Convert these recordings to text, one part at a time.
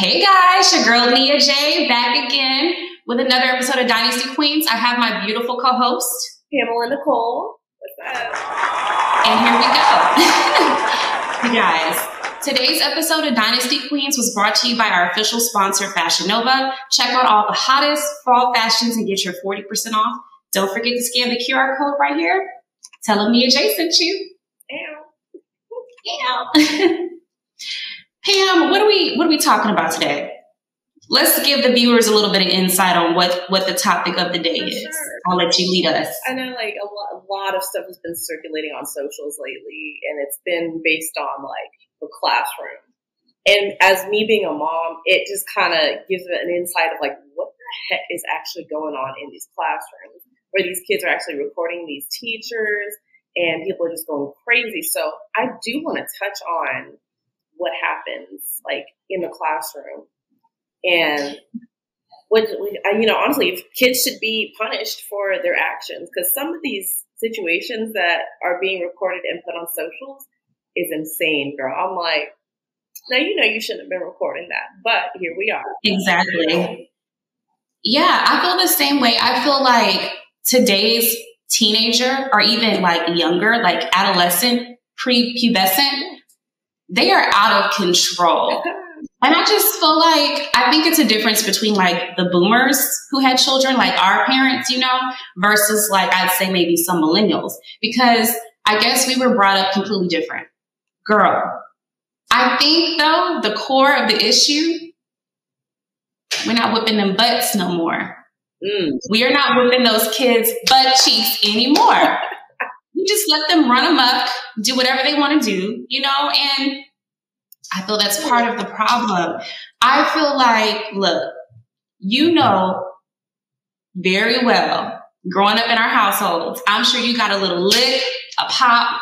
Hey guys, your girl Nia J back again with another episode of Dynasty Queens. I have my beautiful co-host Pamela Nicole. And here we go. you guys, today's episode of Dynasty Queens was brought to you by our official sponsor, Fashion Nova. Check out all the hottest fall fashions and get your 40% off. Don't forget to scan the QR code right here. Tell them Nia J sent you. Ow. Ow. Pam, what are we what are we talking about today? Let's give the viewers a little bit of insight on what what the topic of the day For is. sure. I'll let you lead us. I know like a lot, a lot of stuff has been circulating on socials lately, and it's been based on like the classroom. And as me being a mom, it just kind of gives an insight of like what the heck is actually going on in these classrooms, where these kids are actually recording these teachers, and people are just going crazy. So I do want to touch on what happens like in the classroom and what you know honestly kids should be punished for their actions because some of these situations that are being recorded and put on socials is insane girl i'm like now you know you shouldn't have been recording that but here we are Exactly. Yeah, I feel the same way. I feel like today's teenager or even like younger, like adolescent, prepubescent, they are out of control. And I just feel like I think it's a difference between like the boomers who had children, like our parents, you know, versus like I'd say maybe some millennials, because I guess we were brought up completely different. Girl, I think though the core of the issue, we're not whipping them butts no more. mm. We are not whipping those kids' butt cheeks anymore. we just let them run amok, do whatever they want to do, you know, and I feel that's part of the problem. I feel like, look, you know very well, growing up in our households, I'm sure you got a little lick, a pop,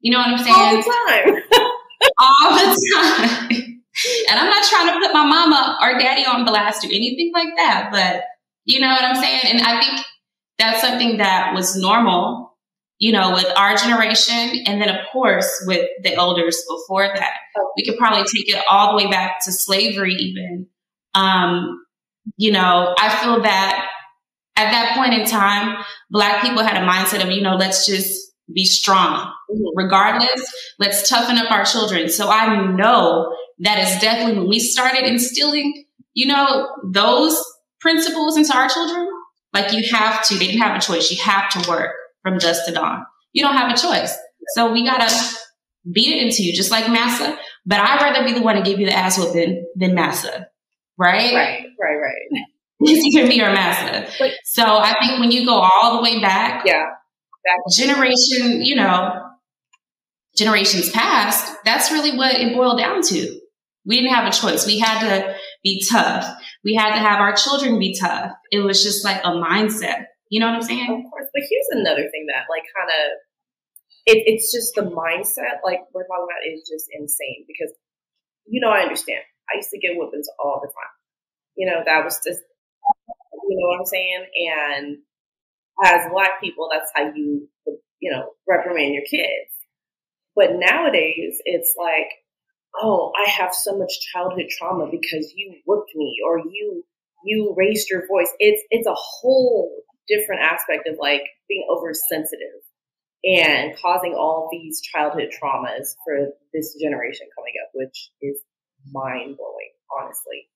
you know what I'm saying? all the time all the time. and I'm not trying to put my mama or daddy on blast or anything like that, but you know what I'm saying? And I think that's something that was normal, you know, with our generation. And then, of course, with the elders before that. We could probably take it all the way back to slavery, even. Um, you know, I feel that at that point in time, Black people had a mindset of, you know, let's just be strong Mhm. regardless, let's toughen up our children. So I know that is definitely when we started instilling, you know, those principles into our children, like you have to, they didn't have a choice. You have to work from dusk to dawn. You don't have a choice. So we gotta beat it into you, just like Massa. But I'd rather be the one to give you the ass whooping than Massa. Right? right right right It's either me or Massa. But- So I think when you go all the way back, yeah generation, you know, generations past, that's really what it boiled down to. We didn't have a choice. We had to be tough. We had to have our children be tough. It was just like a mindset. You know what I'm saying? But here's another thing that like kind of it, it's just the mindset like we're talking about is just insane because you know I understand. I used to get whippings all the time. You know that was just you know what I'm saying. And as black people, that's how you you know reprimand your kids. But nowadays, it's like, oh, I have so much childhood trauma because you whooped me or you you raised your voice. It's it's a whole different aspect of like being oversensitive and causing all these childhood traumas for this generation coming up, which is mind blowing, honestly.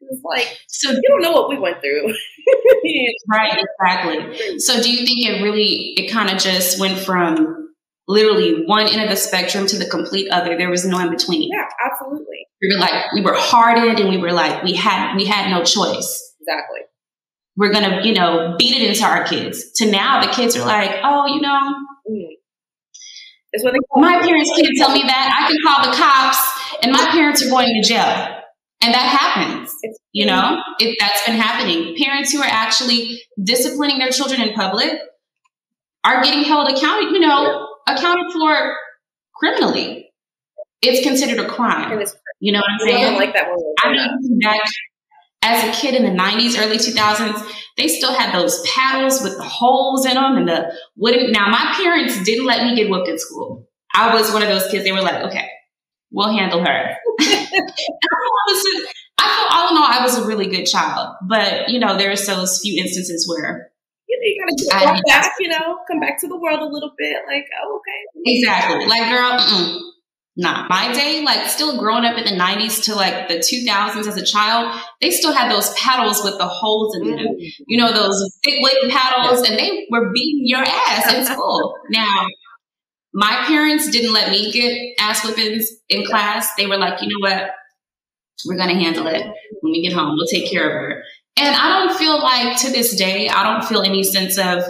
It's like So, you don't know what we went through. right, exactly. So, do you think it really, it kind of just went from literally one end of the spectrum to the complete other? There was no in between. yeah, absolutely, We were like, we were hardened and we were like, we had, we had no choice. exactly. We're gonna, you know, beat it into our kids. To now, the kids are like, oh, you know, Mm. It's what they call my parents can't tell me that. I can call the cops, and my parents are going to jail. And that happens, It's, you know, it, that's been happening. Parents who are actually disciplining their children in public are getting held account, you know, accounted for criminally. It's considered a crime. You know what I'm saying? I like that when I mean, back as a kid in the 90s, early 2000s, they still had those paddles with the holes in them and the wooden. Now, my parents didn't let me get whooped at school. I was one of those kids. They were like, okay, we'll handle her. I I feel all in all, I was a really good child. But, you know, there there's those few instances where you, know, you gotta get back, you know, come back to the world a little bit. Like, oh, okay. Exactly. Like, girl, mm-mm. Nah, my day, like still growing up in the 90s to like the 2000s as a child, they still had those paddles with the holes in them. Mm. You know, those thick wooden paddles, and they were beating your ass in school. now, my parents didn't let me get ass whippings in class. They were like, you know what? We're going to handle it when we get home. We'll take care of her. And I don't feel like to this day, I don't feel any sense of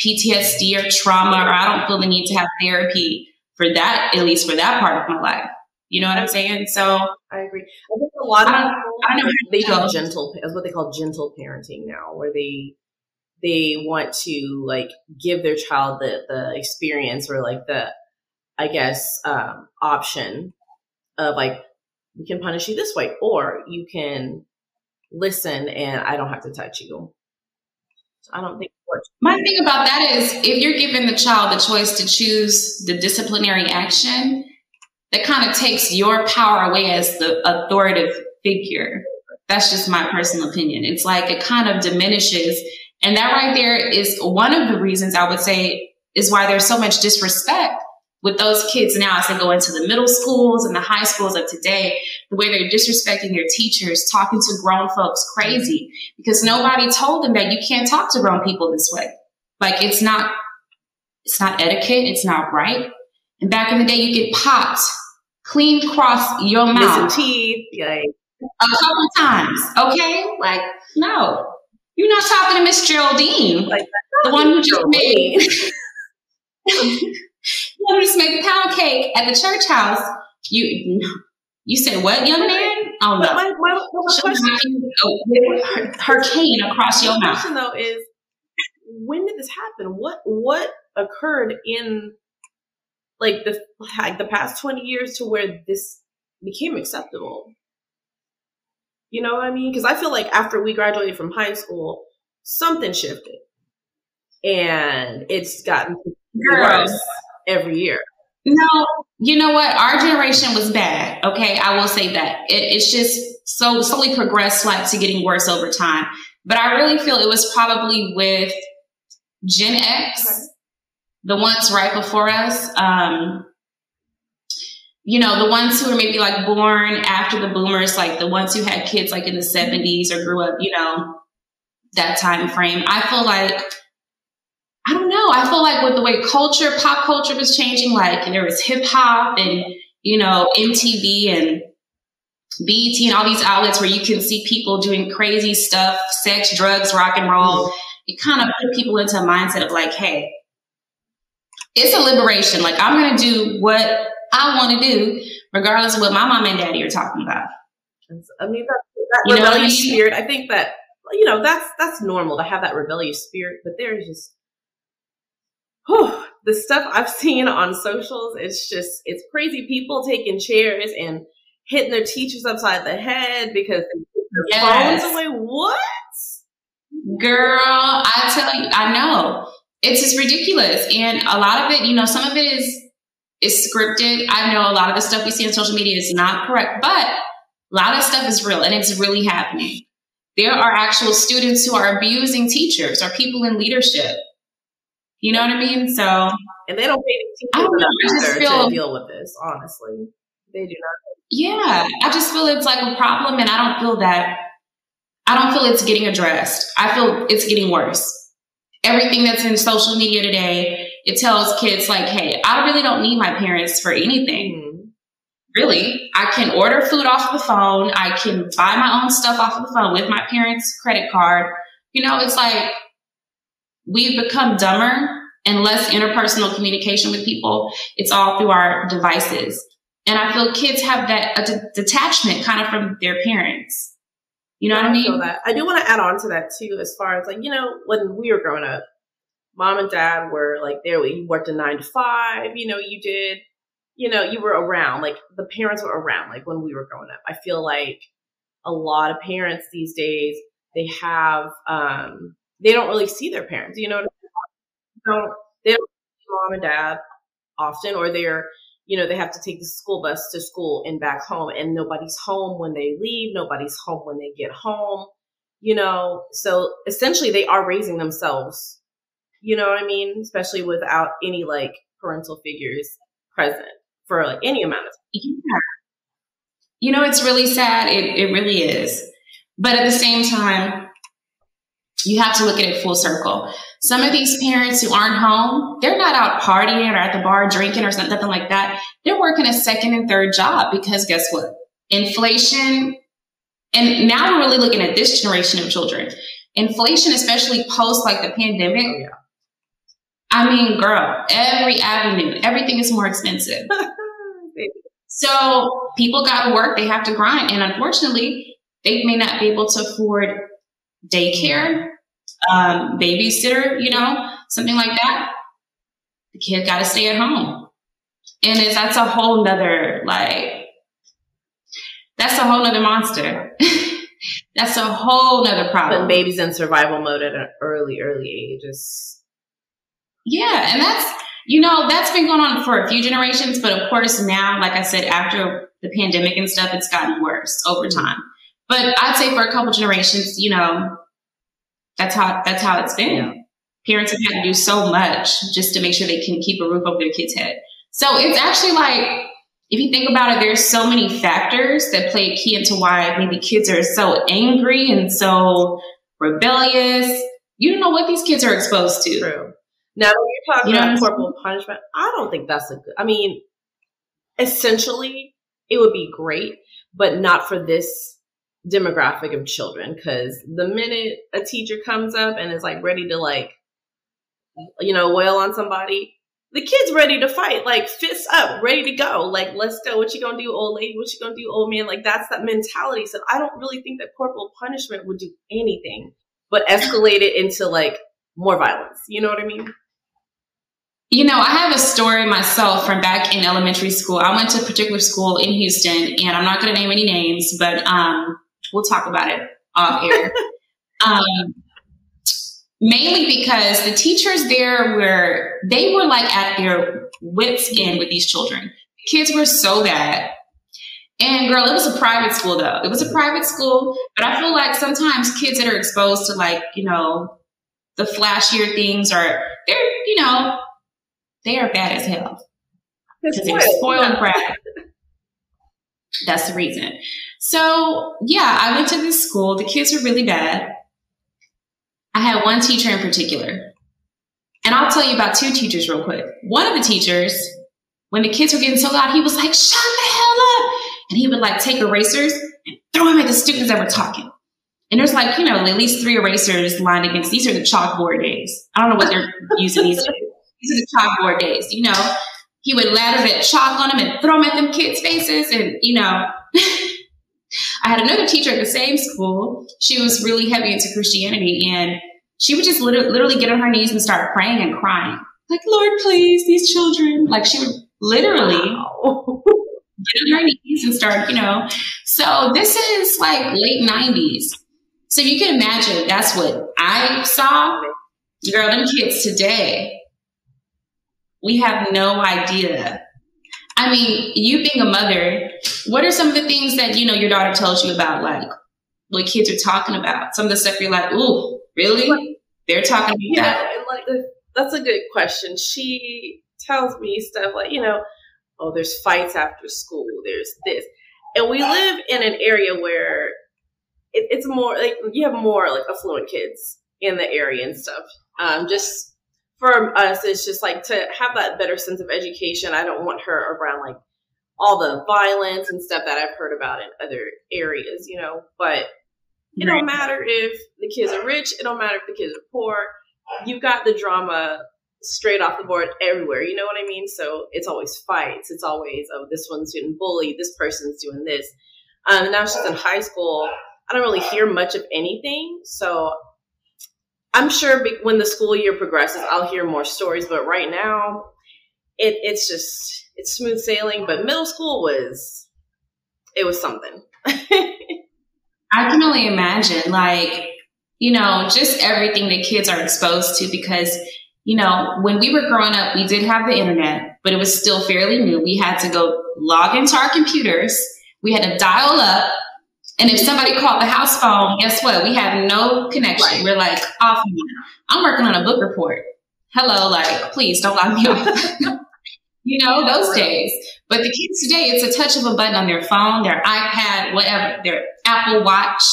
PTSD or trauma, or I don't feel the need to have therapy for that, at least for that part of my life. You know what I'm saying? So I agree. I think a lot of I don't, I don't know they do gentle is what they call gentle parenting now, where they they want to like give their child the the experience or like the I guess um, option of like we can punish you this way or you can listen and I don't have to touch you. So I don't think my thing about that is if you're giving the child the choice to choose the disciplinary action, that kind of takes your power away as the authoritative figure. That's just my personal opinion. It's like it kind of diminishes. And that right there is one of the reasons I would say is why there's so much disrespect with those kids now as they go into the middle schools and the high schools of today, the way they're disrespecting their teachers, talking to grown folks crazy because nobody told them that you can't talk to grown people this way. Like it's not, it's not etiquette. It's not right. And back in the day, you get popped clean across your mouth. Missing teeth. Like. A couple times. Okay. Like, no, you're not talking to Miss Geraldine, like, the one who just made. you just make pound cake at the church house. You you said what, young man? Oh no. My, my, my question, oh, her, her cane across your mouth. question though is when did this happen? What what occurred in like the like the past twenty years to where this became acceptable? You know what I mean? Because I feel like after we graduated from high school, something shifted, and it's gotten worse every year. No, you know what? Our generation was bad. Okay, I will say that it, it's just so slowly progressed, like to getting worse over time. But I really feel it was probably with Gen X, okay. the ones right before us. Um, you know, the ones who were maybe like born after the boomers, like the ones who had kids like in the 70s or grew up, you know, that time frame. I feel like I don't know. I feel like with the way culture, pop culture was changing, like there was hip hop and, you know, MTV and BET and all these outlets where you can see people doing crazy stuff, sex, drugs, rock and roll. It kind of put people into a mindset of like, hey, it's a liberation. Like I'm going to do what I want to do, regardless of what my mom and daddy are talking about. I mean, that, that you rebellious I mean? spirit. I think that you know that's that's normal to have that rebellious spirit, but there's just whew, the stuff I've seen on socials, it's just, it's crazy. People taking chairs and hitting their teachers upside the head because they their yes. phones away. What? Girl, I tell you, I know. It's just ridiculous. And a lot of it, you know, some of it is is scripted. I know a lot of the stuff we see on social media is not correct, but a lot of stuff is real and it's really happening. There are actual students who are abusing teachers or people in leadership you know what I mean? So, and they don't pay the teachers enough feel, to deal with this. Honestly, they do not. Yeah, I just feel it's like a problem, and I don't feel that. I don't feel it's getting addressed. I feel it's getting worse. Everything that's in social media today, it tells kids like, "Hey, I really don't need my parents for anything." Mm-hmm. Really, I can order food off of the phone. I can buy my own stuff off of the phone with my parents' credit card. You know, it's like we've become dumber and less interpersonal communication with people. It's all through our devices. And I feel kids have that a d- detachment kind of from their parents. You know what I mean? that. I do want to add on to that too, as far as like, you know, when we were growing up, mom and dad were like there, you worked a nine to five, you know, you did, you know, you were around, like the parents were around, like when we were growing up. I feel like a lot of parents these days, they have, um, they don't really see their parents. You know, they don't, they don't see mom and dad often, or they're you know, they have to take the school bus to school and back home and nobody's home when they leave. Nobody's home when they get home, you know, so essentially they are raising themselves. You know what I mean? Especially without any like parental figures present for like any amount of time. Yeah. You know, it's really sad. It, it really is. But at the same time, you have to look at it full circle. Some of these parents who aren't home, they're not out partying or at the bar drinking or something like that. They're working a second and third job because guess what? Inflation. And now we're really looking at this generation of children. Inflation, especially post like the pandemic. Oh, yeah. I mean, girl, every avenue, everything is more expensive. so people got to work. They have to grind. And unfortunately, they may not be able to afford daycare um, babysitter, you know, something like that, the kid got to stay at home. And it's, that's a whole nother, like, that's a whole nother monster. that's a whole nother problem. Babies in survival mode at an early, early age is. Yeah. And that's, you know, that's been going on for a few generations. But of course, now, like I said, after the pandemic and stuff, it's gotten worse over mm-hmm. time. But I'd say for a couple generations, you know, that's how that's how it's been. Yeah. Parents have had to do so much just to make sure they can keep a roof over their kid's head. So it's actually like if you think about it, there's so many factors that play a key into why maybe kids are so angry and so rebellious. You don't know what these kids are exposed to. True. Now, when you're talking you about corporal punishment, I don't think that's a good. I mean, essentially, it would be great, but not for this demographic of children because the minute a teacher comes up and is like ready to like you know wail on somebody the kid's ready to fight like fists up ready to go like let's go what you gonna do old lady? What you gonna do old man? Like that's that mentality. So i don't really think that corporal punishment would do anything but escalate it into like more violence. You know what i mean? You know, I have a story myself from back in elementary school. I went to a particular school in Houston, and I'm not going to name any names, but um, We'll talk about it off air. um, mainly because the teachers there were, they were like at their wits' end with these children. The kids were so bad. And girl, it was a private school though. It was a private school, but I feel like sometimes kids that are exposed to like, you know, the flashier things are, they're, you know, they are bad as hell. Because they're spoiled brat. That's the reason. So yeah, I went to this school. The kids were really bad. I had one teacher in particular. And I'll tell you about two teachers real quick. One of the teachers, when the kids were getting so loud, he was like, shut the hell up. And he would like take erasers and throw them at the students that were talking. And there's like, you know, at least three erasers lined against, these are the chalkboard days. I don't know what they're using these days. These are the chalkboard days, you know. He would lather that chalk on them and throw them at them kids' faces and, you know. I had another teacher at the same school. She was really heavy into Christianity and she would just literally, literally get on her knees and start praying and crying. Like, Lord, please, these children. Like, she would literally wow. get on her knees and start, you know. So, this is like late 90s. So, you can imagine that's what I saw. Girl, them kids today, we have no idea I mean, you being a mother, what are some of the things that, you know, your daughter tells you about, like, what kids are talking about? Some of the stuff you're like, ooh, really? They're talking about yeah, that? like, that's a good question. She tells me stuff like, you know, oh, there's fights after school, there's this. And we live in an area where it, it's more like you have more like affluent kids in the area and stuff. Um, just for us, it's just like to have that better sense of education. I don't want her around like all the violence and stuff that I've heard about in other areas, you know. But it don't matter if the kids are rich. It don't matter if the kids are poor. You've got the drama straight off the board everywhere. You know what I mean? So it's always fights. It's always oh this one's getting bullied. This person's doing this. Um, now she's in high school. I don't really hear much of anything. So I'm sure when the school year progresses, I'll hear more stories. But right now, it, it's just it's smooth sailing. But middle school was it was something. I can only imagine, like you know, just everything that kids are exposed to because you know, when we were growing up, we did have the internet, but it was still fairly new. We had to go log into our computers. We had to dial up. And if somebody called the house phone, guess what? We have no connection. Right. We're like, off. I'm working on a book report. Hello, like, please don't lock me off. you know, those days. But the kids today, it's a touch of a button on their phone, their iPad, whatever, their Apple Watch,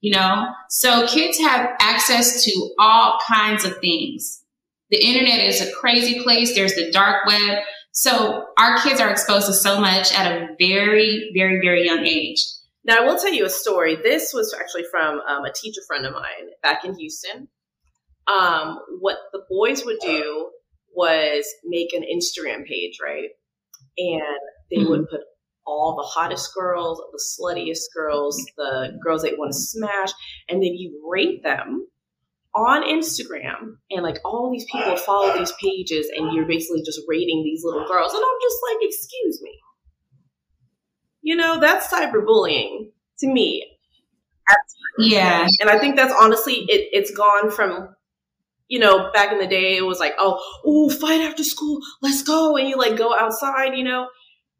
you know? So kids have access to all kinds of things. The internet is a crazy place. There's the dark web. So our kids are exposed to so much at a very, very, very young age. Now, I will tell you a story. This was actually from um, a teacher friend of mine back in Houston. Um, what the boys would do was make an Instagram page, right? And they mm-hmm. would put all the hottest girls, the sluttiest girls, the girls they want to smash, and then you rate them on Instagram and like all these people follow these pages and you're basically just rating these little girls. And I'm just like, excuse me. You know, that's cyberbullying to me. Yeah. And I think that's honestly, it, it's gone from, you know, back in the day, it was like, oh, oh, fight after school, let's go. And you like go outside, you know.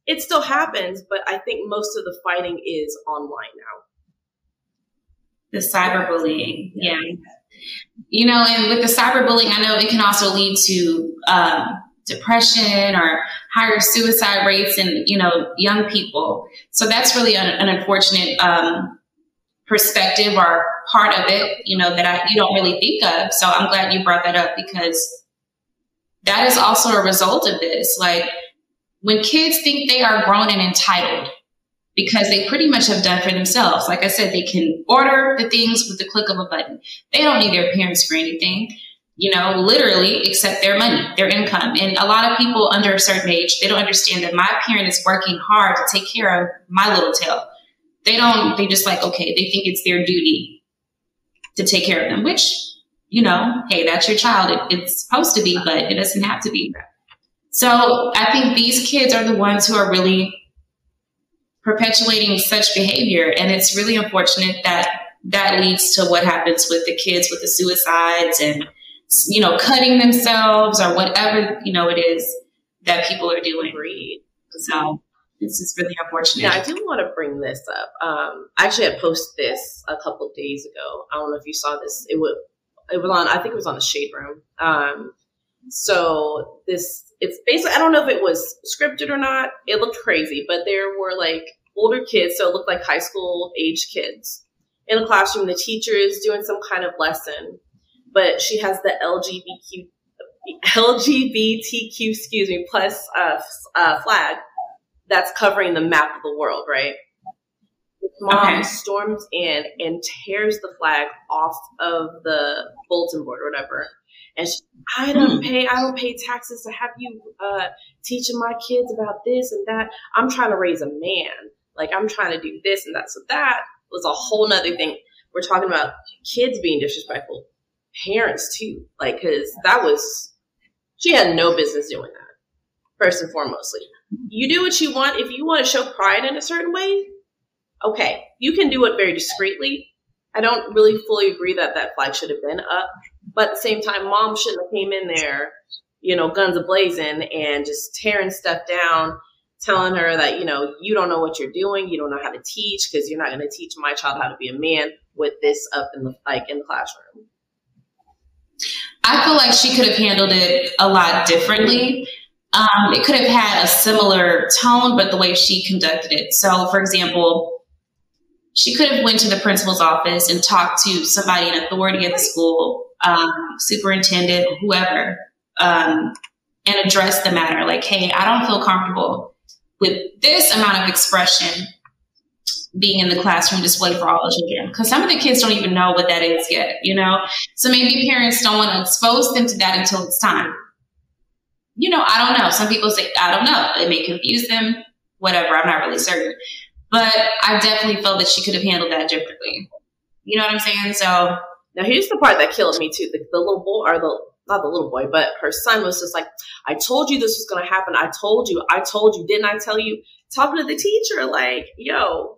It still happens, but I think most of the fighting is online now. The cyberbullying. Yeah. yeah you know, and with the cyberbullying, I know it can also lead to um, depression or higher suicide rates in, you know, young people. So that's really an, an unfortunate um, perspective or part of it, you know, that I, you don't really think of. So I'm glad you brought that up because that is also a result of this. Like when kids think they are grown and entitled, because they pretty much have done for themselves. Like I said, they can order the things with the click of a button. They don't need their parents for anything, you know, literally except their money, their income. And a lot of people under a certain age, they don't understand that my parent is working hard to take care of my little tail. They don't, they just like, okay, they think it's their duty to take care of them, which, you know, hey, that's your child. It, it's supposed to be, but it doesn't have to be. So I think these kids are the ones who are really perpetuating such behavior. And it's really unfortunate that that leads to what happens with the kids with the suicides and, you know, cutting themselves or whatever, you know, it is that people are doing. Agreed. So this is really unfortunate. Yeah, I do want to bring this up. Um, I actually had posted this a couple days ago. I don't know if you saw this. It was, it was on, I think it was on the Shade Room. Um, so this, it's basically, I don't know if it was scripted or not. It looked crazy, but there were like older kids, so it looked like high school age kids in a classroom. The teacher is doing some kind of lesson, but she has the LGBTQ, LGBTQ, excuse me, plus uh, uh, flag that's covering the map of the world, right? Mom okay. storms in and tears the flag off of the bulletin board or whatever. And she, I don't hmm. pay, I don't pay taxes to have you uh, teaching my kids about this and that. I'm trying to raise a man. Like I'm trying to do this and that. So that was a whole nother thing. We're talking about kids being disrespectful, parents too. Like, cause that was, she had no business doing that. First and foremostly, you do what you want. If you want to show pride in a certain way, okay, you can do it very discreetly. I don't really fully agree that that flag should have been up, but at the same time, mom shouldn't have came in there, you know, guns a blazing and just tearing stuff down telling her that, you know, you don't know what you're doing, you don't know how to teach because you're not going to teach my child how to be a man with this up in the like in the classroom. I feel like she could have handled it a lot differently. Um, it could have had a similar tone, but the way she conducted it. So, for example, she could have went to the principal's office and talked to somebody in authority at the school, um, superintendent, whoever, um, and addressed the matter. Like, hey, I don't feel comfortable with this amount of expression being in the classroom display for all children. Because some of the kids don't even know what that is yet you know? So maybe parents don't want to expose them to that until it's time. You know i don't know. Some people say i don't know. It may confuse them. Whatever. I'm not really certain. But i definitely felt that she could have handled that differently. You know what i'm saying? So now here's the part that killed me too. The, the little boy or the not the little boy, but her son was just like, I told you this was going to happen. I told you, I told you, didn't I tell you? Talking to the teacher, like, yo.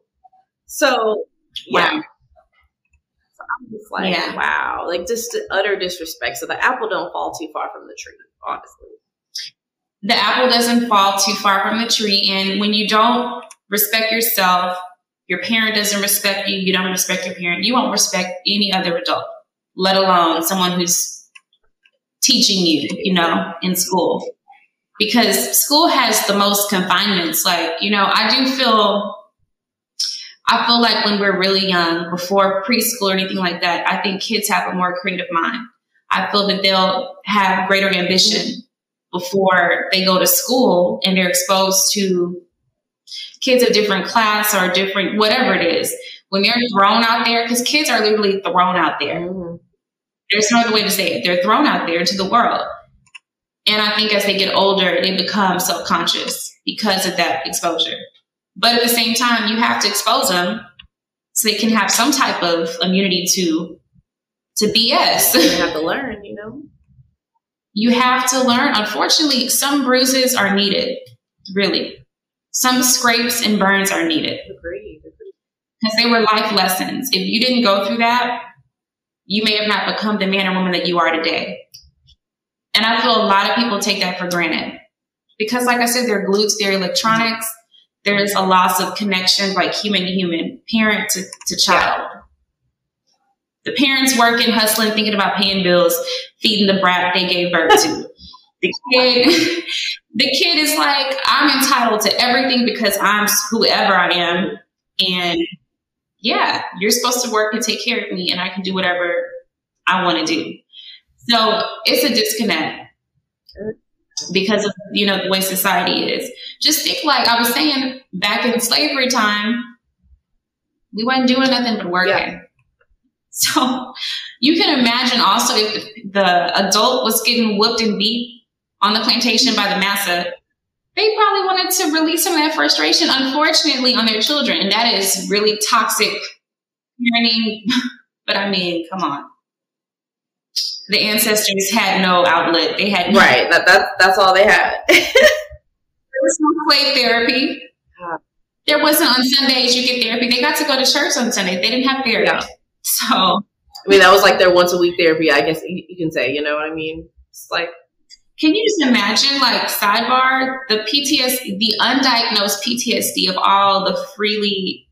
So, yeah. Wow. So I'm It's like, Yeah. wow, like just utter disrespect. So the apple don't fall too far from the tree, honestly. the apple doesn't fall too far from the tree. And when you don't respect yourself, your parent doesn't respect you, you don't respect your parent, you won't respect any other adult, let alone someone who's teaching you, you know, in school. Because school has the most confinements. Like, you know, I do feel, I feel like when we're really young, before preschool or anything like that, I think kids have a more creative mind. I feel that they'll have greater ambition before they go to school and they're exposed to kids of different class or different whatever it is. When they're thrown out there because kids are literally thrown out there. Mm-hmm. There's no other way to say it. They're thrown out there into the world. And i think as they get older they become self-conscious because of that exposure but at the same time you have to expose them so they can have some type of immunity to to bs You have to learn, you know? you have to learn. Unfortunately, some bruises are needed, really. Some scrapes and burns are needed Agreed. because they were life lessons. If you didn't go through that, you may have not become the man or woman that you are today. And I feel a lot of people take that for granted because, like I said, they're glued to their electronics. There's a loss of connection, like human to human, parent to, to child. The parents working, hustling, thinking about paying bills, feeding the brat they gave birth to. The kid, the kid is like, I'm entitled to everything because I'm whoever I am. And yeah, you're supposed to work and take care of me and I can do whatever I want to do. So it's a disconnect because of, you know, the way society is. Just think like I was saying back in slavery time, we wasn't doing nothing but working. Yeah. So you can imagine also if the adult was getting whooped and beat on the plantation by the massa, they probably wanted to release some of that frustration, unfortunately, on their children. And that is really toxic parenting. But I mean, come on. The ancestors had no outlet. They had no Right. That, that, that's all they had. There was no play therapy. Ah. There wasn't on Sundays you get therapy. They got to go to church on Sunday. They didn't have therapy. Yeah. So I mean, that was like their once a week therapy, I guess you, you can say, you know what I mean? It's like, Can you just imagine, like, sidebar, the PTSD, the undiagnosed PTSD of all the freely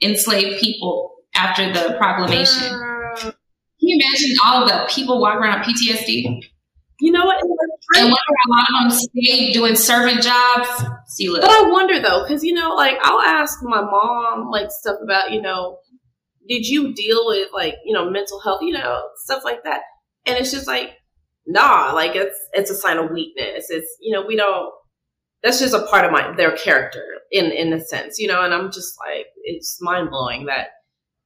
enslaved people after the proclamation? uh, Can you imagine all the people walking around PTSD? you know what? And wonder how a lot of them stayed doing servant jobs? See, look. But I wonder though, because you know, like I'll ask my mom like stuff about, you know, did you deal with like, you know, mental health, you know, stuff like that. And it's just like, nah, like it's it's a sign of weakness. It's you know, we don't that's just a part of my their character in in a sense, you know, and I'm just like it's mind blowing that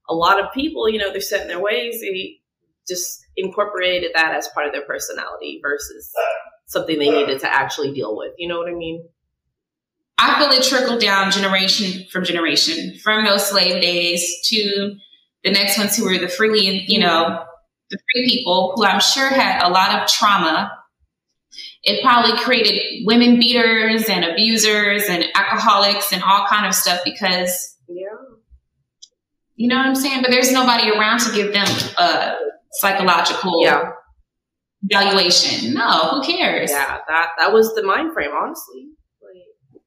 a lot of people, you know, they're set in their ways, they just incorporated that as part of their personality versus something they needed to actually deal with. You know what I mean? I feel it trickled down generation from generation, from those slave days to the next ones who were the freely, you know, the free people who I'm sure had a lot of trauma. It probably created women beaters and abusers and alcoholics and all kind of stuff because Yeah. you know what I'm saying. But there's nobody around to give them a psychological Yeah. Evaluation. No, who cares? Yeah, that that was the mind frame, honestly. Like,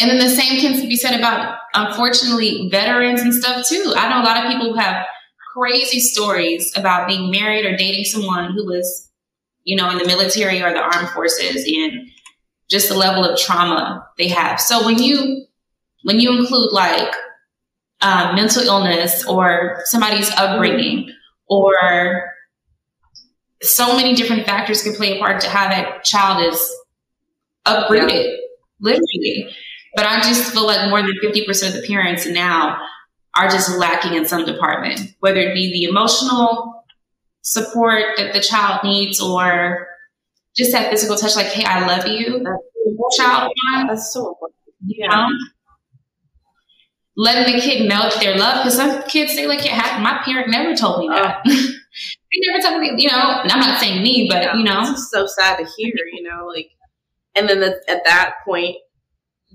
And then the same can be said about, unfortunately, veterans and stuff too. I know a lot of people who have crazy stories about being married or dating someone who was, you know, in the military or the armed forces and just the level of trauma they have. So when you, when you include like um, mental illness or somebody's upbringing or so many different factors can play a part to how that child is uprooted, literally. But I just feel like more than 50% of the parents now are just lacking in some department, whether it be the emotional support that the child needs or just that physical touch, like, hey, I love you, child. that's so important. You know? Letting the kid know that they're loved, because some kids say, like, yeah, my parent never told me that. they oh. never told me, you know, and I'm not saying me, but, you know, it's so sad to hear, you know, like, and then the, at that point,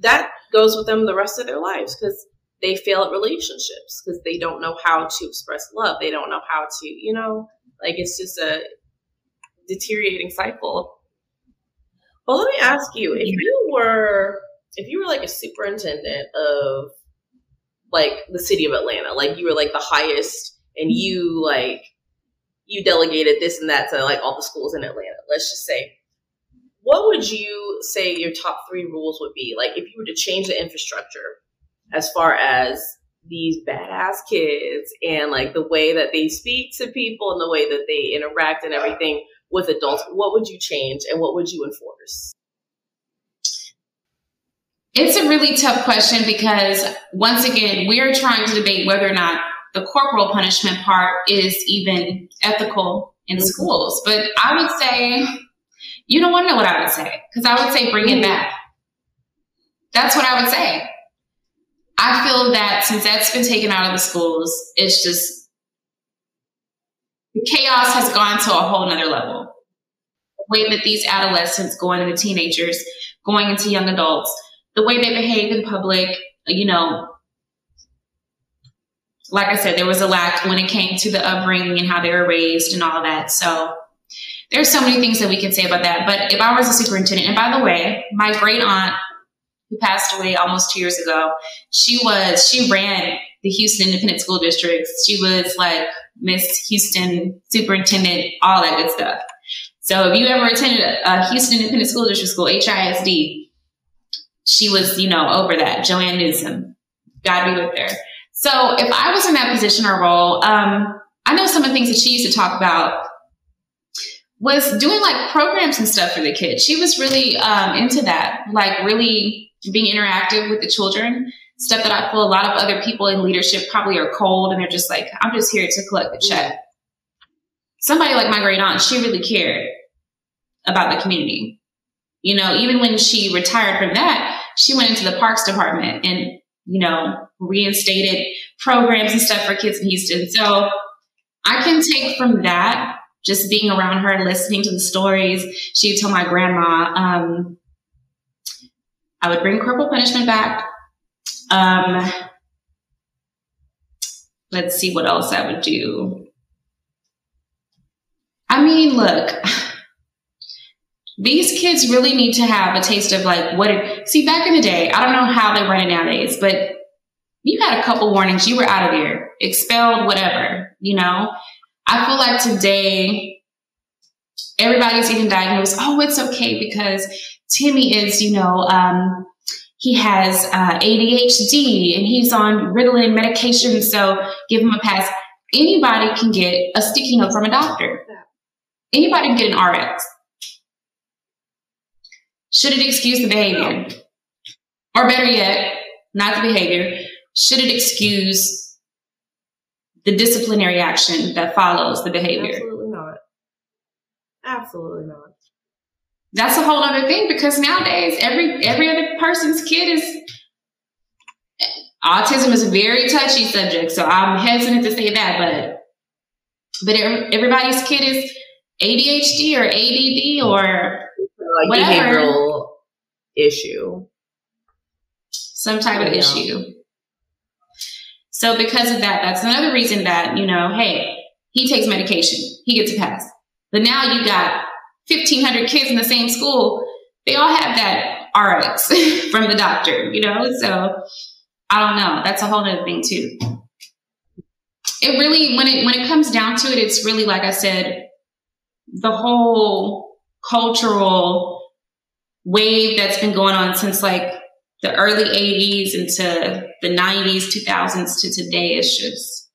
that goes with them the rest of their lives because they fail at relationships because they don't know how to express love. They don't know how to, you know, like it's just a deteriorating cycle. Well, let me ask you: if you were, if you were like a superintendent of like the city of Atlanta, like you were like the highest, and you like you delegated this and that to like all the schools in Atlanta. Let's just say, what would you say your top three rules would be? Like if you were to change the infrastructure as far as these badass kids and like the way that they speak to people and the way that they interact and everything with adults, what would you change and what would you enforce? It's a really tough question because once again, we are trying to debate whether or not the corporal punishment part is even ethical in mm-hmm. schools. But I would say, you don't want to know what I would say because I would say bring mm-hmm. it back. That's what I would say. I feel that since that's been taken out of the schools, it's just the chaos has gone to a whole nother level. The way that these adolescents going into teenagers, going into young adults, the way they behave in public, you know, like I said, there was a lack when it came to the upbringing and how they were raised and all that. So there's so many things that we can say about that. But if I was a superintendent, and by the way, my great aunt who passed away almost two years ago, she was, she ran the Houston Independent School District. She was like Miss Houston Superintendent, all that good stuff. So if you ever attended a Houston Independent School District school, HISD, she was, you know, over that. Joanne Newsom, God be with her. So if I was in that position or role, um, I know some of the things that she used to talk about was doing like programs and stuff for the kids. She was really um, into that, like really being interactive with the children, stuff that I feel a lot of other people in leadership probably are cold and they're just like, I'm just here to collect the check. Somebody like my great aunt, she really cared about the community. You know, even when she retired from that, she went into the parks department and, you know, reinstated programs and stuff for kids in Houston. So I can take from that, just being around her, and listening to the stories. She would tell my grandma, um, I would bring corporal punishment back. Um, let's see what else I would do. I mean, look, these kids really need to have a taste of like what it, see back in the day, I don't know how they run it nowadays, but you had a couple warnings, you were out of there, expelled, whatever, you know? I feel like today everybody's even diagnosed, oh, it's okay because Timmy is, you know, um, he has uh, ADHD and he's on Ritalin medication, so give him a pass. Anybody can get a sticky note from a doctor. Anybody can get an RX. Should it excuse the behavior? Or better yet, not the behavior, should it excuse the disciplinary action that follows the behavior? Absolutely not. Absolutely not that's a whole other thing because nowadays every every other person's kid is autism is a very touchy subject so i'm hesitant to say that but but everybody's kid is adhd or add or like whatever. behavioral issue some type of issue so because of that that's another reason that you know hey he takes medication he gets a pass but now you got 1,500 kids in the same school, they all have that RX from the doctor, you know? So I don't know. That's a whole other thing too. It really, when it, when it comes down to it, it's really, like I said, the whole cultural wave that's been going on since like the early 80s into the 90s, 2000s to today is just.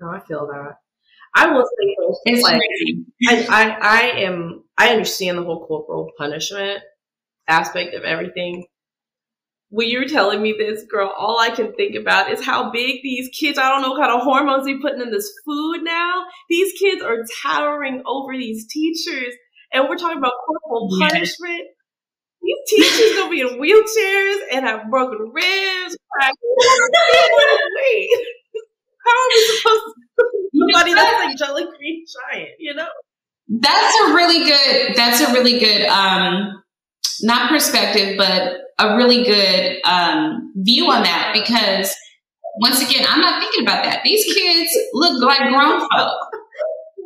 No, I feel that. I will say it's like I, I, I am I understand the whole corporal punishment aspect of everything. When you're telling me this, girl, all I can think about is how big these kids, I don't know what kind of hormones they're putting in this food now. These kids are towering over these teachers. And we're talking about corporal punishment. These teachers gonna be in wheelchairs and have broken ribs. Wait, how are we supposed to somebody that's like Jolly Green Giant, you know? That's a really good, that's a really good, um, not perspective, but a really good um, view on that because once again, I'm not thinking about that. These kids look like grown folk.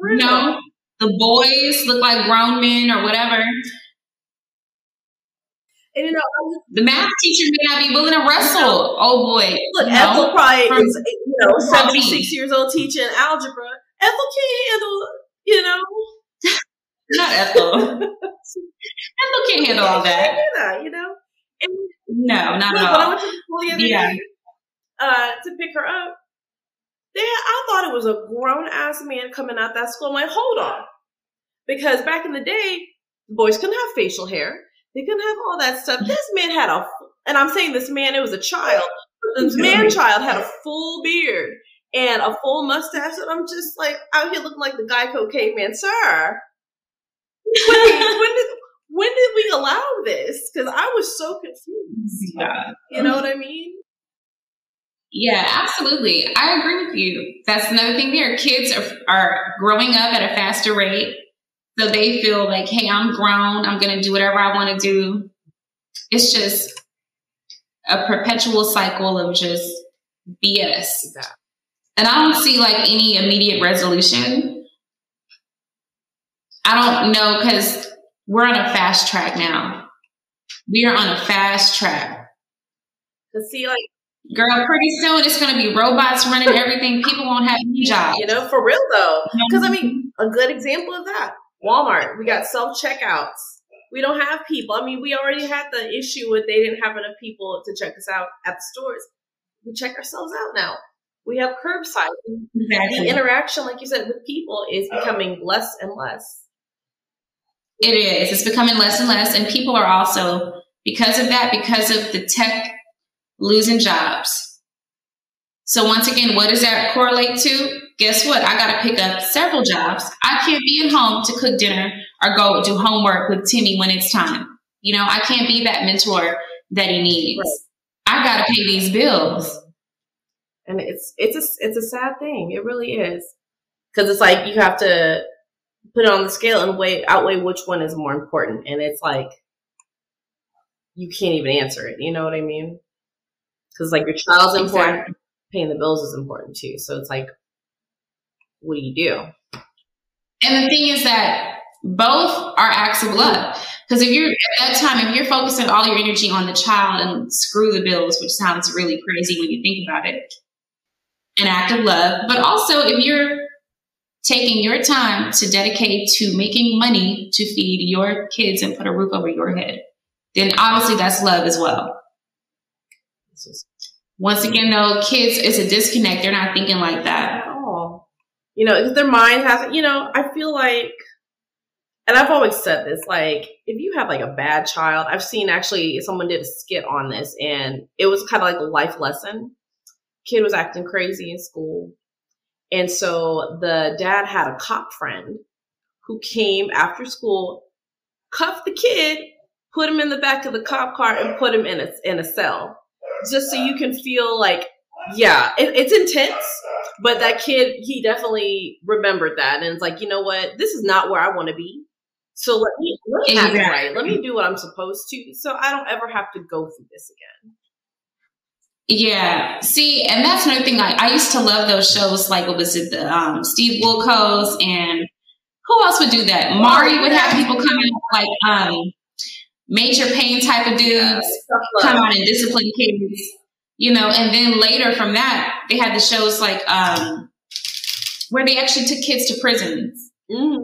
You know, the boys look like grown men or whatever. And you know, the math teacher may not be willing to wrestle. Oh boy! Look, you Ethel know, probably from- is you know seventy six years old teaching algebra. Ethel can't handle, you know. not Ethel. Ethel can't handle all She can't that. do that, you know. And No, not Look, at when I all. went to the other Yeah. day uh, to pick her up, they I thought it was a grown ass man coming out that school. I'm like, hold on, because back in the day, boys couldn't have facial hair. They couldn't have all that stuff. This man had a, and I'm saying this man, it was a child. This man child had a full beard and a full mustache, and I'm just like out here looking like the Geico caveman, sir. When, when did when did we allow this? Because I was so confused. Yeah. You know what I mean? Yeah, absolutely. I agree with you. That's another thing there. Kids are, are growing up at a faster rate. So they feel like, hey, I'm grown. I'm going to do whatever I want to do. It's just a perpetual cycle of just BS. And I don't see like any immediate resolution. I don't know because we're on a fast track now. We are on a fast track. To see, like, Girl, pretty soon it's going to be robots running everything. People won't have any jobs. you know, for real though. Mm-hmm. Because I mean, a good example of that, Walmart. We got self checkouts. We don't have people. I mean, we already had the issue with they didn't have enough people to check us out at the stores. We check ourselves out now. We have curbside. The interaction, like you said, with people is becoming less and less. It is. It's becoming less and less. And people are also, because of that, because of the tech losing jobs. So once again, what does that correlate to? Guess what? I got to pick up several jobs. I can't be at home to cook dinner or go do homework with Timmy when it's time. You know, I can't be that mentor that he needs. I got to pay these bills. and it's it's a it's a sad thing. It really is because it's like you have to put it on the scale and weigh outweigh which one is more important, and it's like you can't even answer it. You know what I mean? Because like your child's important, Exactly. paying the bills is important too. So it's like, what do you do? And the thing is that both are acts of love. Because if you're at that time, if you're focusing all your energy on the child and screw the bills, which sounds really crazy when you think about it, an act of love. But also, if you're taking your time to dedicate to making money to feed your kids and put a roof over your head, then obviously that's love as well. Once again, though, kids, it's a disconnect. They're not thinking like that. at all. You know, their mind hasn't, You know, I feel like, and I've always said this. Like, if you have like a bad child, I've seen actually someone did a skit on this, and it was kind of like a life lesson. Kid was acting crazy in school, and so the dad had a cop friend who came after school, cuffed the kid, put him in the back of the cop car, and put him in a in a cell, just so you can feel like, yeah, it, it's intense. But that kid, he definitely remembered that, and it's like, you know what, this is not where I want to be. So let me let me act Exactly. right. Let me do what I'm supposed to, so I don't ever have to go through this again. Yeah. See, and that's another thing. Like, I used to love those shows. Like, what was it? The um, Steve Wilkos and who else would do that? Maury would have people come in like um, major pain type of dudes come out and discipline kids. You know, and then later from that, they had the shows like um, where they actually took kids to prisons Mhm.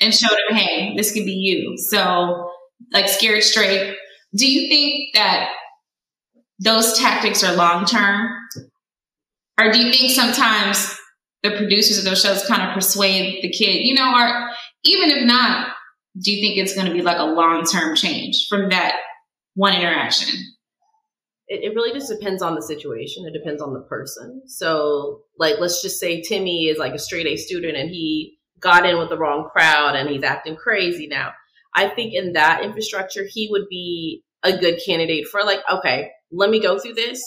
and showed them, hey, this could be you. So, like, scared straight. Do you think that those tactics are long term? Or do you think sometimes the producers of those shows kind of persuade the kid, you know, or even if not, do you think it's going to be like a long term change from that one interaction? it, it really just depends on the situation. It depends on the person. So, like, let's just say Timmy is like a straight A student and he got in with the wrong crowd and he's acting crazy now. I think in that infrastructure, he would be a good candidate for like, okay, let me go through this,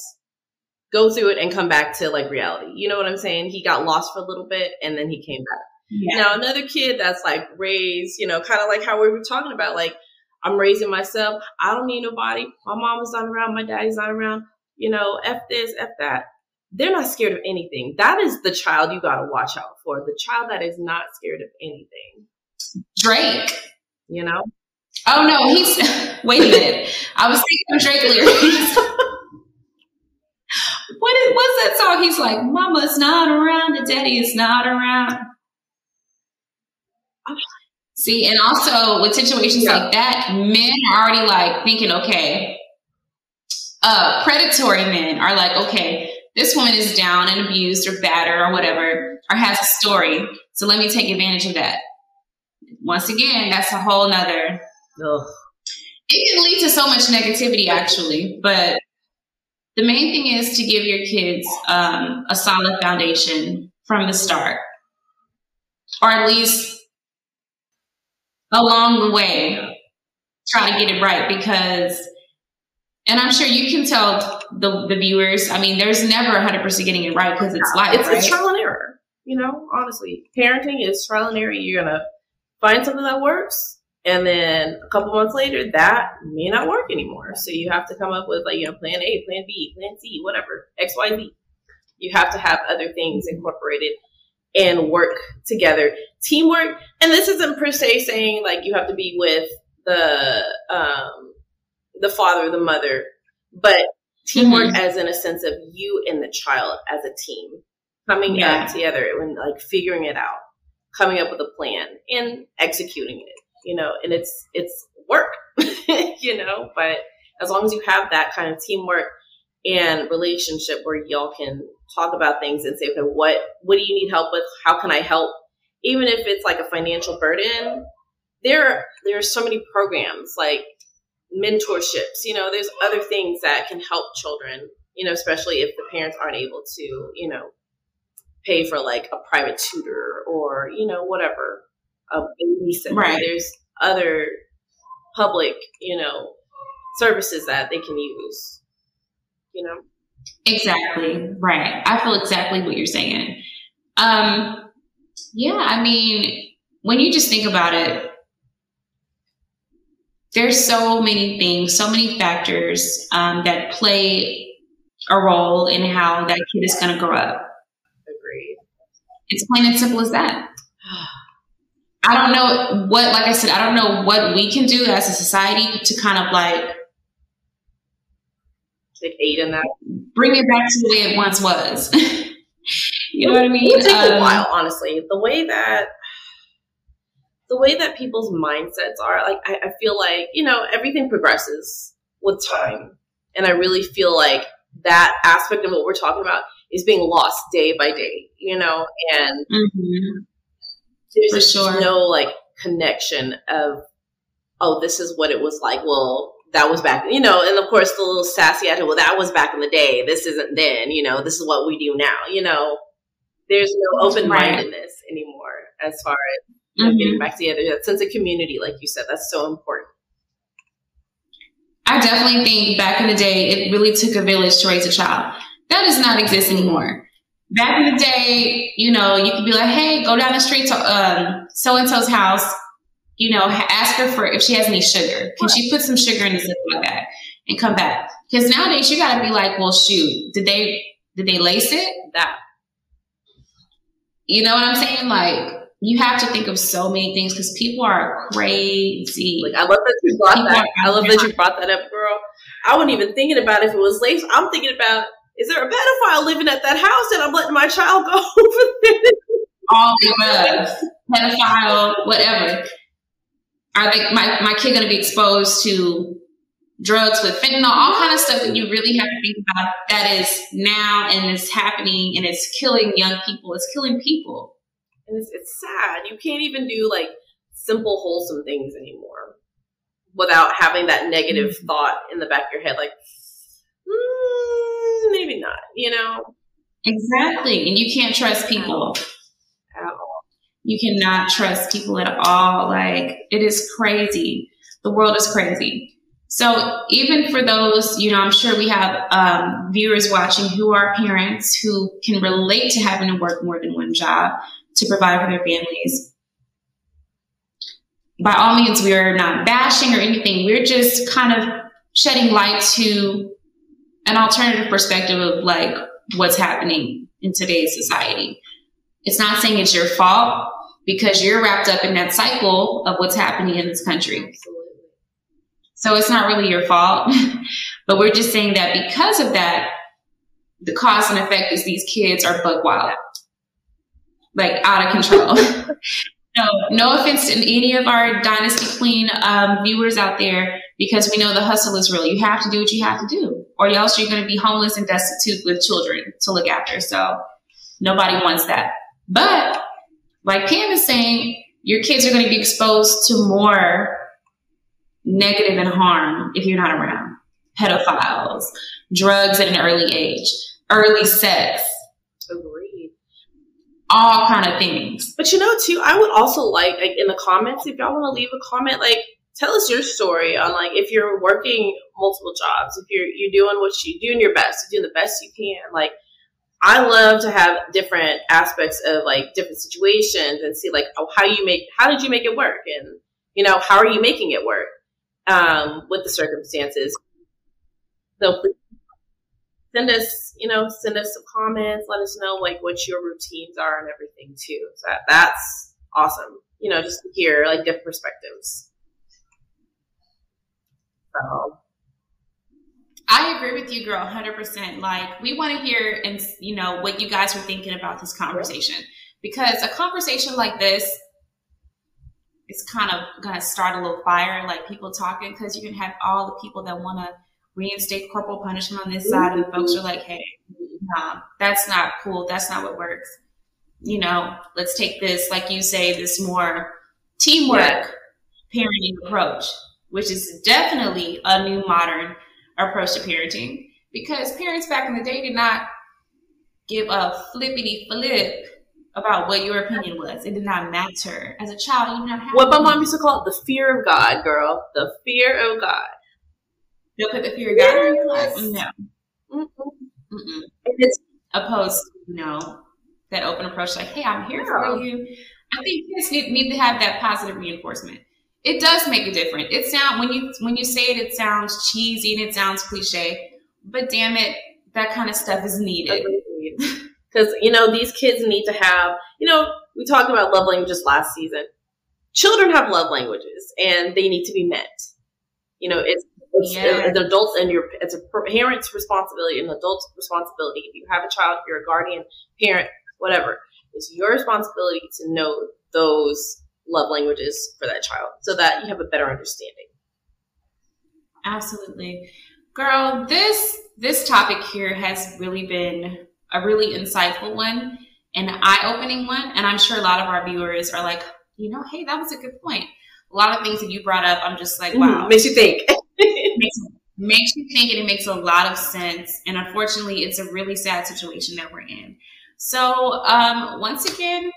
go through it, and come back to like reality. You know what I'm saying? He got lost for a little bit and then he came back. Yeah. Now, another kid that's like raised, you know, kind of like how we were talking about, like, I'm raising myself. I don't need nobody. My mom is not around. My daddy's not around. You know, F this, F that. They're not scared of anything. That is the child you got to watch out for. The child that is not scared of anything. Drake. You know? Oh, no. He's, wait a minute. I was thinking of Drake lyrics. what is, what's that song? He's like, Mama's not around, the daddy is not around. See, and also with situations yeah. like that, men are already like thinking, okay, uh, predatory men are like, okay, this woman is down and abused or battered or whatever, or has a story. So let me take advantage of that. Once again, that's a whole nother. Ugh. It can lead to so much negativity, actually, but the main thing is to give your kids um, a solid foundation from the start, or at least along the way try to get it right because and I'm sure you can tell the, the viewers, I mean, there's never 100% getting it right because it's life, it's, right? trial and error. You know, honestly, parenting is trial and error. You're going to find something that works. And then a couple months later, that may not work anymore. So you have to come up with like, you know, plan A, plan B, plan C, whatever, X, Y, Z. You have to have other things incorporated and work together. Teamwork, and this isn't per se saying like you have to be with the um, the father, the mother, but teamwork mm-hmm. as in a sense of you and the child as a team coming yeah. up together and like figuring it out, coming up with a plan and executing it. You know, and it's it's work, you know, but as long as you have that kind of teamwork and relationship where y'all can talk about things and say, okay, what what do you need help with? How can I help? Even if it's like a financial burden, there there are so many programs like mentorships. You know, there's other things that can help children. You know, especially if the parents aren't able to, you know, pay for like a private tutor or you know whatever a babysitter. Right. There's other public, you know, services that they can use. You know. Exactly. Right. I feel exactly what you're saying. Um, yeah, I mean, when you just think about it, there's so many things, so many factors um, that play a role in how that kid is going to grow up. Agreed. It's plain and simple as that. I don't know what, like I said, I don't know what we can do as a society to kind of like aid in that. Bring it back to the way it once was. you know what I mean? It will take um, a while, honestly. The way that the way that people's mindsets are, like I, I feel like, you know, everything progresses with time. And I really feel like that aspect of what we're talking about is being lost day by day, you know, and mm-hmm. there's sure. no like connection of, oh, this is what it was like. Well, that was back, you know, and of course the little sassy attitude, well, that was back in the day. This isn't then, you know, this is what we do now, you know. There's no open mindedness right. anymore as far as you know, mm-hmm. getting back together. That sense of community, like you said, that's so important. I definitely think back in the day, it really took a village to raise a child. That does not exist anymore. Back in the day, you know, you could be like, hey, go down the street to um, so and so's house you know, ask her for if she has any sugar. Can she put some sugar in the Ziploc bag and come back? Because nowadays you got to be like, well, shoot, did they did they lace it? That you know what I'm saying? Like you have to think of so many things because people are crazy. Like I love that you brought people that. I love that you brought that up, girl. I wasn't even thinking about if it was lace. I'm thinking about is there a pedophile living at that house and I'm letting my child go over there? All the pedophile, whatever are they my, my kid going to be exposed to drugs with fentanyl, all kind of stuff that you really have to think about that is now and is happening and it's killing young people. It's killing people. And it's, it's sad. You can't even do like simple, wholesome things anymore without having that negative mm-hmm. thought in the back of your head, like, mm, maybe not, you know? Exactly. And you can't trust people. At all you cannot trust people at all. Like it is crazy. The world is crazy. So even for those, you know, I'm sure we have um, viewers watching who are parents who can relate to having to work more than one job to provide for their families. by all means, we are not bashing or anything. We're just kind of shedding light to an alternative perspective of like what's happening in today's society. It's not saying it's your fault because you're wrapped up in that cycle of what's happening in this country. So it's not really your fault. but we're just saying that because of that, the cause and effect is these kids are bug wild, like out of control. no, no offense to any of our Dynasty Queen um, viewers out there, because we know the hustle is real. You have to do what you have to do, or else you're going to be homeless and destitute with children to look after. So nobody wants that. But like Pam is saying, your kids are going to be exposed to more negative and harm if you're not around. Pedophiles, drugs at an early age, early sex, Agreed. all kind of things. But you know, too, I would also like, like in the comments, if y'all want to leave a comment, like tell us your story on like if you're working multiple jobs, if you're you're doing what you doing your best, you're doing the best you can. Like I love to have different aspects of like different situations and see like oh, how you make how did you make it work and you know how are you making it work um, with the circumstances. So please send us you know send us some comments. Let us know like what your routines are and everything too. So that, that's awesome. You know just to hear like different perspectives. So I agree with you, girl, 100%. Like, we want to hear and, you know, what you guys are thinking about this conversation. Because a conversation like this is kind of going to start a little fire, like people talking, because you can have all the people that want to reinstate corporal punishment on this side, and folks are like, hey, nah, that's not cool. That's not what works. You know, let's take this, like you say, this more teamwork Yeah. parenting approach, which is definitely a new modern approach to parenting because parents back in the day did not give a flippity flip about what your opinion was. It did not matter. As a child, you did not have what my mom used to call it the fear of God, girl. The fear of God. They'll put the fear of God in your life. No. Mm-mm. Mm-mm. It's Opposed, you know, that open approach, like, hey, I'm here Yeah. for you. I think kids need, need to have that positive reinforcement. It does make a difference. It sound when you when you say it, it sounds cheesy and it sounds cliche, but damn it, that kind of stuff is needed. Because, you know, these kids need to have, you know, we talked about love languages last season. Children have love languages and they need to be met. You know, it's, it's as adults and your, it's a parent's responsibility, an adult's responsibility. If you have a child, if you're a guardian, parent, whatever, it's your responsibility to know those love languages for that child so that you have a better understanding. Absolutely. Girl, this this topic here has really been a really insightful one, an eye-opening one, and I'm sure a lot of our viewers are like, you know, hey, that was a good point. A lot of things that you brought up, I'm just like, wow. Makes you think. makes, makes you think and it makes a lot of sense. And unfortunately, it's a really sad situation that we're in. So, um, once again,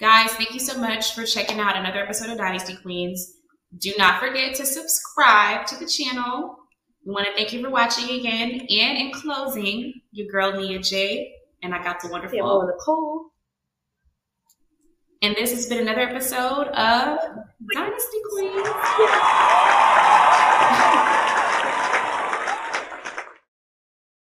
Guys, thank you so much for checking out another episode of Dynasty Queens. Do not forget to subscribe to the channel. We want to thank you for watching again. And in closing, your girl Nia J, and I got the wonderful yeah, Nicole. And this has been another episode of Dynasty Queens.